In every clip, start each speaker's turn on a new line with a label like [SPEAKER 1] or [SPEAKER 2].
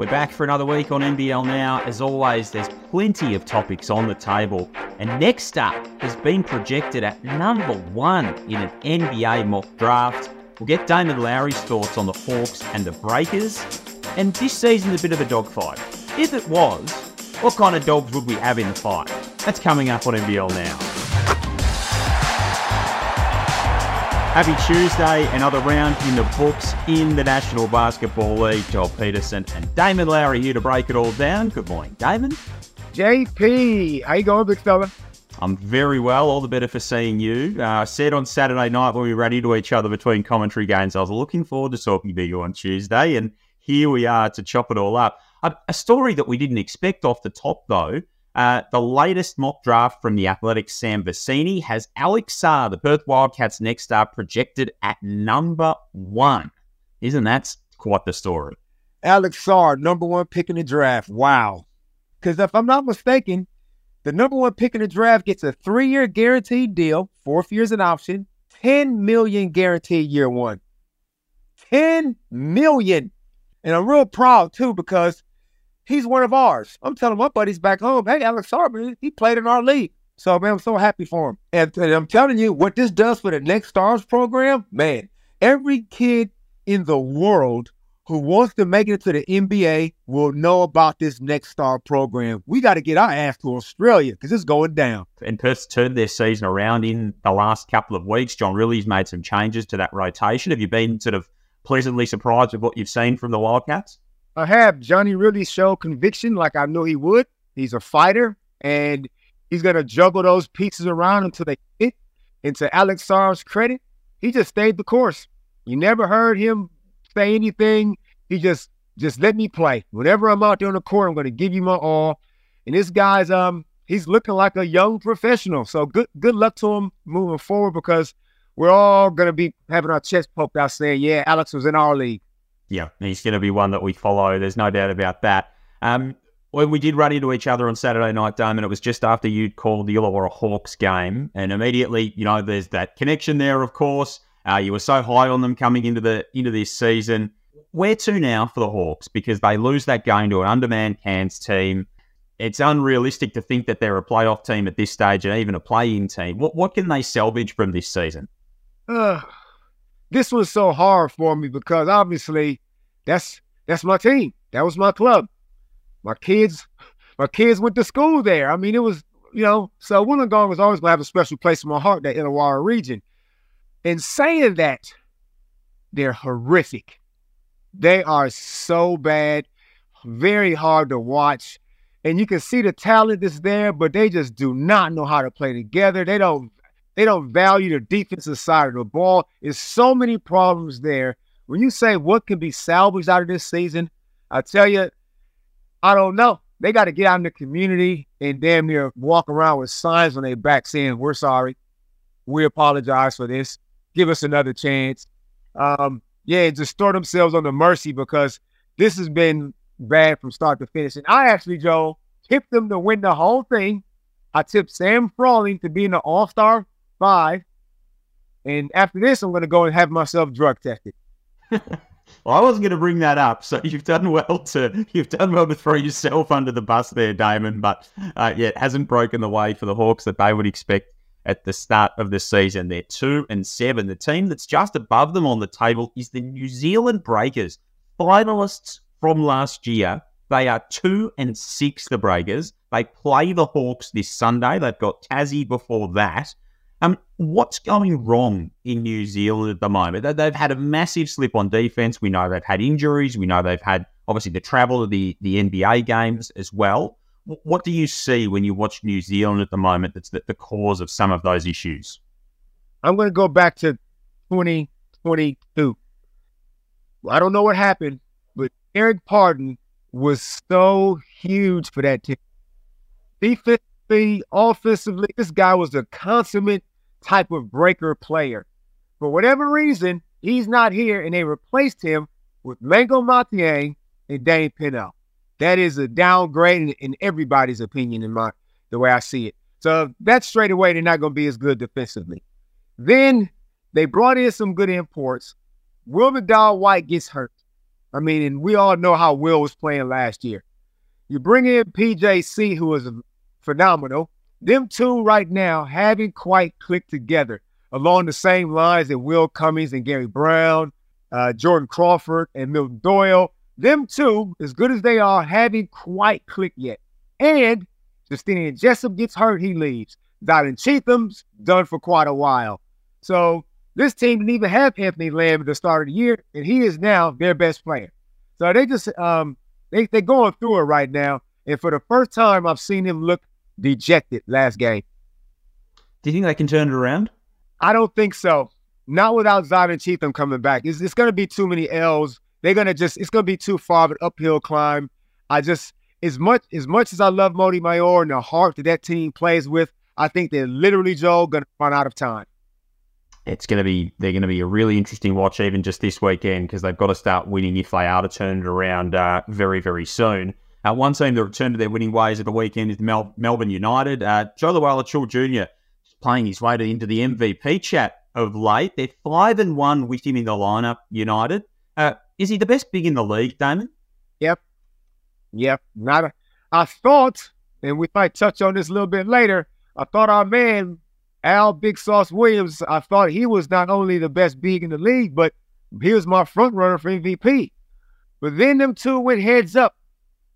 [SPEAKER 1] We're back for another week on NBL Now. As always, there's plenty of topics on the table. And next up has been projected at number one in an NBA mock draft. We'll get Damon Lowery's thoughts on the Hawks and the Breakers. And this season's a bit of a dogfight. If it was, what kind of dogs would we have in the fight? That's coming up on NBL Now. Happy Tuesday, another round in the books in the National Basketball League. Joel Peterson and Damon Lowery here to break it all down. Good morning, Damon.
[SPEAKER 2] JP, how you going, big fella?
[SPEAKER 1] I'm very well. All the better for seeing you. Uh, I said on Saturday night when we ran into each other between commentary games, I was looking forward to talking to you on Tuesday, and here we are to chop it all up. A, a story that we didn't expect off the top, though, uh, the latest mock draft from the Athletic Sam Vecenie has Alex Sarr, the Perth Wildcats next star, projected at number one. Isn't that quite the story?
[SPEAKER 2] Alex Sarr, number one pick in the draft. Wow. Because if I'm not mistaken, the number one pick in the draft gets a three-year guaranteed deal, fourth year's an option, 10 million guaranteed year one. 10 million. And I'm real proud too because he's one of ours. I'm telling my buddies back home, hey, Alex Sarber, he played in our league. So, man, I'm so happy for him. And, and, I'm telling you, what this does for the Next Stars program, man, every kid in the world who wants to make it to the NBA will know about this Next Star program. We got to get our ass to Australia because it's going down.
[SPEAKER 1] And Perth's turned their season around in the last couple of weeks. John Rillie's made some changes to that rotation. Have you been sort of pleasantly surprised with what you've seen from the Wildcats?
[SPEAKER 2] I have. Johnny really showed conviction like I knew he would. He's a fighter and he's going to juggle those pieces around until they fit. And to Alex Sarr's credit, he just stayed the course. You never heard him say anything. He just just let me play. Whenever I'm out there on the court, I'm going to give you my all. And this guy's um he's looking like a young professional. So good good luck to him moving forward because we're all going to be having our chest poked out saying, yeah, Alex was in our league
[SPEAKER 1] yeah, he's going to be one that we follow. There's no doubt about that. Um, when we did run into each other on Saturday night, Damon, it was just after you'd called the Illawarra Hawks game, and immediately, you know, there's that connection there. Of course, uh, you were so high on them coming into the into this season. Where to now for the Hawks? Because they lose that game to an undermanned Cairns team. It's unrealistic to think that they're a playoff team at this stage and even a play-in team. What what can they salvage from this season?
[SPEAKER 2] Uh, this was so hard for me because obviously that's that's my team. That was my club. My kids, my kids went to school there. I mean, it was, you know, so Wollongong was always gonna have a special place in my heart, that Illawarra region. And saying that, they're horrific. They are so bad, very hard to watch. And you can see the talent that's there, but they just do not know how to play together. They don't they don't value the defensive side of the ball. There's so many problems there. When you say what can be salvaged out of this season, I tell you, I don't know. They got to get out in the community and damn near walk around with signs on their back saying, We're sorry. We apologize for this. Give us another chance. Um, yeah, just throw themselves on the mercy because this has been bad from start to finish. And I actually, Joe, tipped them to win the whole thing. I tipped Sam Froling to be in the All Star five. And after this, I'm going to go and have myself drug tested.
[SPEAKER 1] well, I wasn't going to bring that up, so you've done well to you've done well to throw yourself under the bus there, Damon. But uh, yeah, it hasn't broken the way for the Hawks that they would expect at the start of the season. They're two and seven. The team that's just above them on the table is the New Zealand Breakers, finalists from last year. They are two and six. The Breakers. They play the Hawks this Sunday. They've got Tassie before that. Um, what's going wrong in New Zealand at the moment? They've had a massive slip on defense. We know they've had injuries. We know they've had obviously the travel of the, the NBA games as well. What do you see when you watch New Zealand at the moment that's the, the cause of some of those issues?
[SPEAKER 2] I'm going to go back to 2022. I don't know what happened, but Eric Pardon was so huge for that team. Defensively, offensively, this guy was a consummate type of breaker player. For whatever reason, he's not here, and they replaced him with Mangok Mathiang and Dane Pineau. That is a downgrade in, in, everybody's opinion, in my the way I see it. So that's straight away they're not going to be as good defensively. Then they brought in some good imports. Will McDowell White gets hurt. I mean, and we all know how Will was playing last year. You bring in PJC, who is phenomenal. Them two right now haven't quite clicked together along the same lines that Will Cummings and Barry Brown, uh, Jordan Crawford and Milton Doyle. Them two, as good as they are, haven't quite clicked yet. And Justinian Jessup gets hurt, he leaves. Zylan Cheatham's done for quite a while. So this team didn't even have Anthony Lamb at the start of the year, and he is now their best player. So they just um they they're going through it right now. And for the first time, I've seen him look dejected last game.
[SPEAKER 1] Do you think they can turn it around?
[SPEAKER 2] I don't think so. Not without Zylan Cheatham coming back. It's, it's going to be too many L's. They're going to just, it's going to be too far of an uphill climb. I just, as much as much as I love Mody Maor and the heart that that team plays with, I think they're literally, Joe, going to run out of time.
[SPEAKER 1] It's going to be, they're going to be a really interesting watch even just this weekend because they've got to start winning if they are to turn it around uh, very, very soon. Uh, one team that returned to their winning ways at the weekend is Mel- Melbourne United. Uh, Jo Lual-Acuil Jr. Is playing his way to, into the MVP chat of late. They're five and one with him in the lineup. United. Uh, is he the best big in the league, Damon?
[SPEAKER 2] Yep. Yep. Not. I thought, and we might touch on this a little bit later. I thought our man Al Big Sauce Williams. I thought he was not only the best big in the league, but he was my front runner for MVP. But then them two went heads up.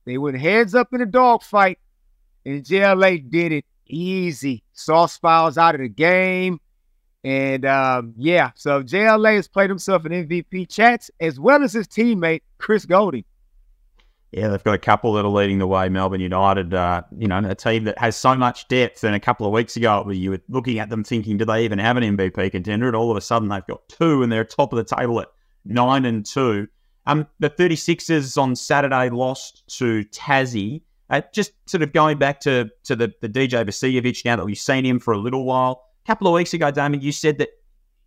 [SPEAKER 2] They went heads up in a dogfight, and JLA did it easy. Sauce fouls out of the game. And um, yeah, so JLA has played himself in MVP chats as well as his teammate, Chris Goulding.
[SPEAKER 1] Yeah, they've got a couple that are leading the way. Melbourne United, uh, you know, a team that has so much depth. And a couple of weeks ago, you were looking at them thinking, do they even have an MVP contender? And all of a sudden, they've got two, and they're top of the table at nine and two. Um, the 36ers on Saturday lost to Tassie. Uh, just sort of going back to to the, the DJ Vasiljevic now that we've seen him for a little while A couple of weeks ago, Damon, you said that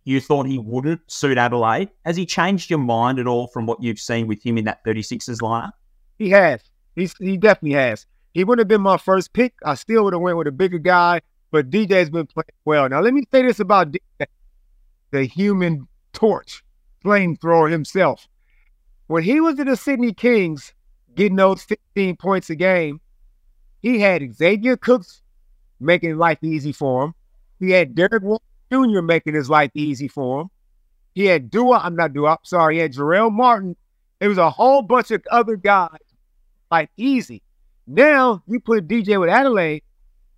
[SPEAKER 1] you thought he wouldn't suit Adelaide. Has he changed your mind at all from what you've seen with him in that 36ers lineup?
[SPEAKER 2] He has. He's, he definitely has. He wouldn't have been my first pick. I still would have went with a bigger guy, but DJ's been playing well. Now, let me say this about DJ, the human torch, flamethrower himself. When he was in the Sydney Kings, getting those 15 points a game, he had Xavier Cooks making life easy for him. He had Derek Jr. making his life easy for him. He had Dua, I'm not Dua, I'm sorry, he had Jarrell Martin. It was a whole bunch of other guys, like easy. Now you put DJ with Adelaide,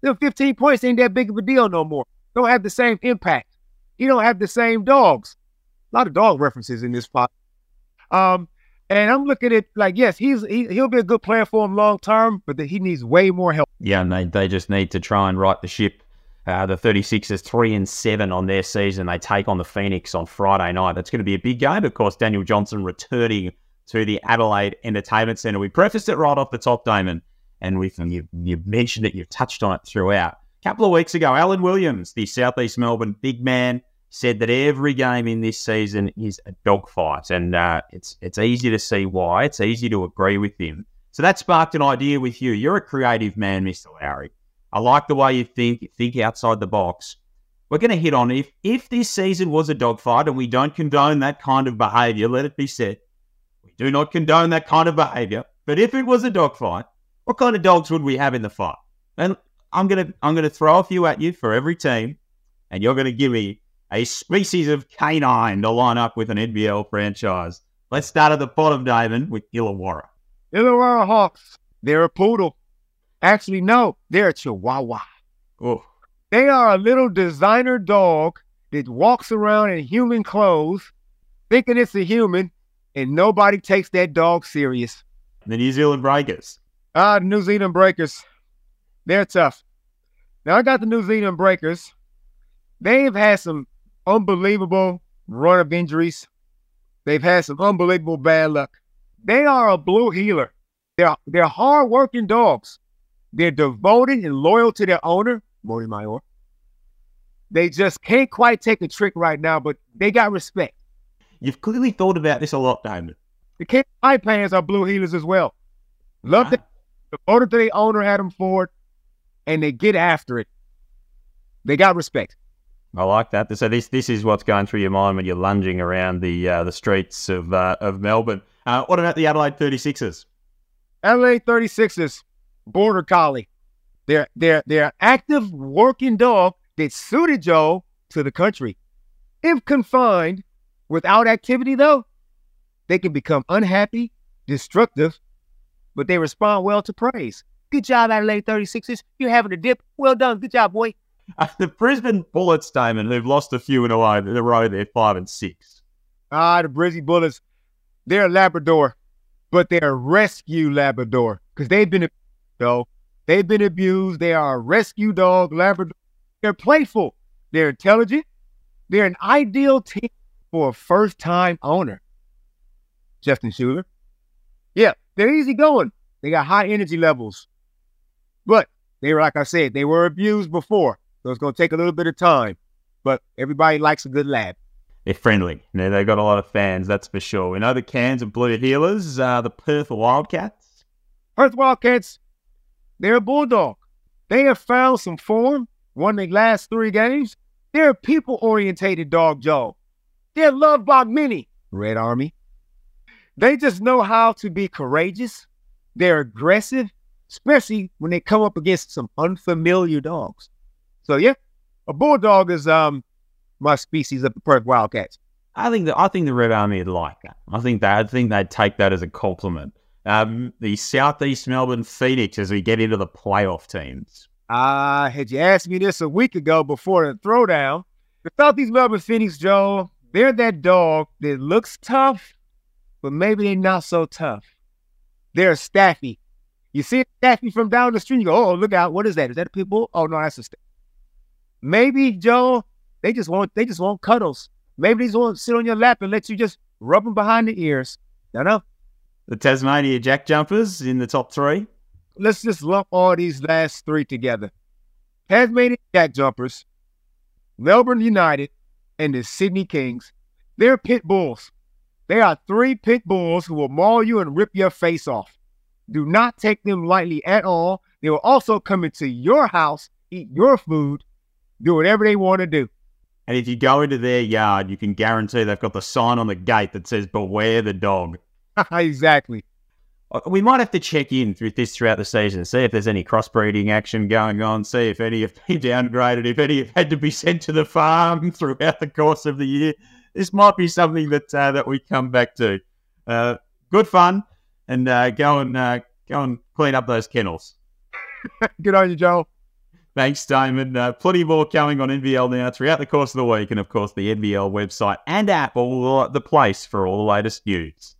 [SPEAKER 2] the 15 points ain't that big of a deal no more. Don't have the same impact. He don't have the same dogs. A lot of dog references in this pot. Um, and I'm looking at like, yes, he's he, he'll be a good player for him long term, but he needs way more help.
[SPEAKER 1] Yeah, and they, they just need to try and right the ship uh, the 36ers three and seven on their season. They take on the Phoenix on Friday night. That's going to be a big game. Of course, Daniel Johnson returning to the Adelaide Entertainment Centre. We prefaced it right off the top, Damon, and we've, you you mentioned it. You've touched on it throughout. A couple of weeks ago, Alan Williams, the Southeast Melbourne big man, said that every game in this season is a dogfight, and uh, it's it's easy to see why. It's easy to agree with him. So that sparked an idea with you. You're a creative man, Mr. Lowery. I like the way you think, think outside the box. We're going to hit on if if this season was a dogfight, and we don't condone that kind of behaviour. Let it be said, we do not condone that kind of behaviour. But if it was a dogfight, what kind of dogs would we have in the fight? And I'm gonna I'm gonna throw a few at you for every team, and you're gonna give me a species of canine to line up with an NBL franchise. Let's start at the bottom, David, with Illawarra.
[SPEAKER 2] Illawarra Hawks. They're a poodle. Actually, no, they're a Chihuahua.
[SPEAKER 1] Oh.
[SPEAKER 2] They are a little designer dog that walks around in human clothes, thinking it's a human, and nobody takes that dog serious.
[SPEAKER 1] The New Zealand Breakers.
[SPEAKER 2] Ah, the New Zealand Breakers. They're tough. Now, I got the New Zealand Breakers. They've had some unbelievable run of injuries. They've had some unbelievable bad luck. They are a blue heeler. They're, they're hard-working dogs. They're devoted and loyal to their owner, Mody Maor. They just can't quite take a trick right now, but they got respect.
[SPEAKER 1] You've clearly thought about this a lot, Diamond.
[SPEAKER 2] The King Taipans are blue heelers as well. Love ah. them. Devoted to their owner, Adam Forde, and they get after it. They got respect.
[SPEAKER 1] I like that. So this this is what's going through your mind when you're lunging around the uh, the streets of uh, of Melbourne. Uh, what about the Adelaide 36ers?
[SPEAKER 2] Adelaide 36ers, border collie. They're they're they're active working dog that suited Joe to the country. If confined without activity, though, they can become unhappy, destructive, but they respond well to praise. Good job, Adelaide 36ers. You're having a dip. Well done. Good job, boy.
[SPEAKER 1] Uh, the Brisbane Bullets, Damon, who've lost a few in a row, in a row they're five and six.
[SPEAKER 2] Ah, the Brizzy Bullets, they're Labrador, but they're a rescue Labrador because they've been, though, they've been abused. They are a rescue dog Labrador. They're playful. They're intelligent. They're an ideal team for a first-time owner. Justin Schueller. Yeah, they're easy going. They got high energy levels. But they were, like I said, they were abused before. So it's going to take a little bit of time. But everybody likes a good lab.
[SPEAKER 1] They're friendly. You know, they've got a lot of fans, that's for sure. We know the Cairns and Blue Heelers, uh, the Perth Wildcats.
[SPEAKER 2] Perth Wildcats, they're a bulldog. They have found some form, won their last three games. They're a people orientated dog, Joe. They're loved by many, Red Army. They just know how to be courageous. They're aggressive, especially when they come up against some unfamiliar dogs. So yeah, a bulldog is um my species of the Perth Wildcats.
[SPEAKER 1] I think that I think the Red Army would like that. I think that I think they'd take that as a compliment. Um, the Southeast Melbourne Phoenix as we get into the playoff teams.
[SPEAKER 2] Ah, uh, had you asked me this a week ago before the throwdown, the Southeast Melbourne Phoenix, Joe, they're that dog that looks tough, but maybe they're not so tough. They're a Staffy. You see a Staffy from down the street, you go, oh, look out, what is that? Is that a pit bull? Oh no, that's a Staffy. Maybe, Joe, they just want they just want cuddles. Maybe they just want to sit on your lap and let you just rub them behind the ears. Don't know.
[SPEAKER 1] The Tasmania Jack Jumpers in the top three.
[SPEAKER 2] Let's just lump all these last three together. Tasmania Jack Jumpers, Melbourne United, and the Sydney Kings. They're pit bulls. They are three pit bulls who will maul you and rip your face off. Do not take them lightly at all. They will also come into your house, eat your food, do whatever they want to do.
[SPEAKER 1] And if you go into their yard, you can guarantee they've got the sign on the gate that says "Beware the dog."
[SPEAKER 2] exactly.
[SPEAKER 1] Uh, we might have to check in with this throughout the season, see if there's any crossbreeding action going on, see if any have been downgraded, if any have had to be sent to the farm throughout the course of the year. This might be something that uh, that we come back to. Uh, good fun, and uh, go and uh, go and clean up those kennels.
[SPEAKER 2] Good on you, Joe.
[SPEAKER 1] Thanks, Damon. Uh, plenty more coming on NBL now throughout the course of the week, and of course the NBL website and app, all the place for all the latest news.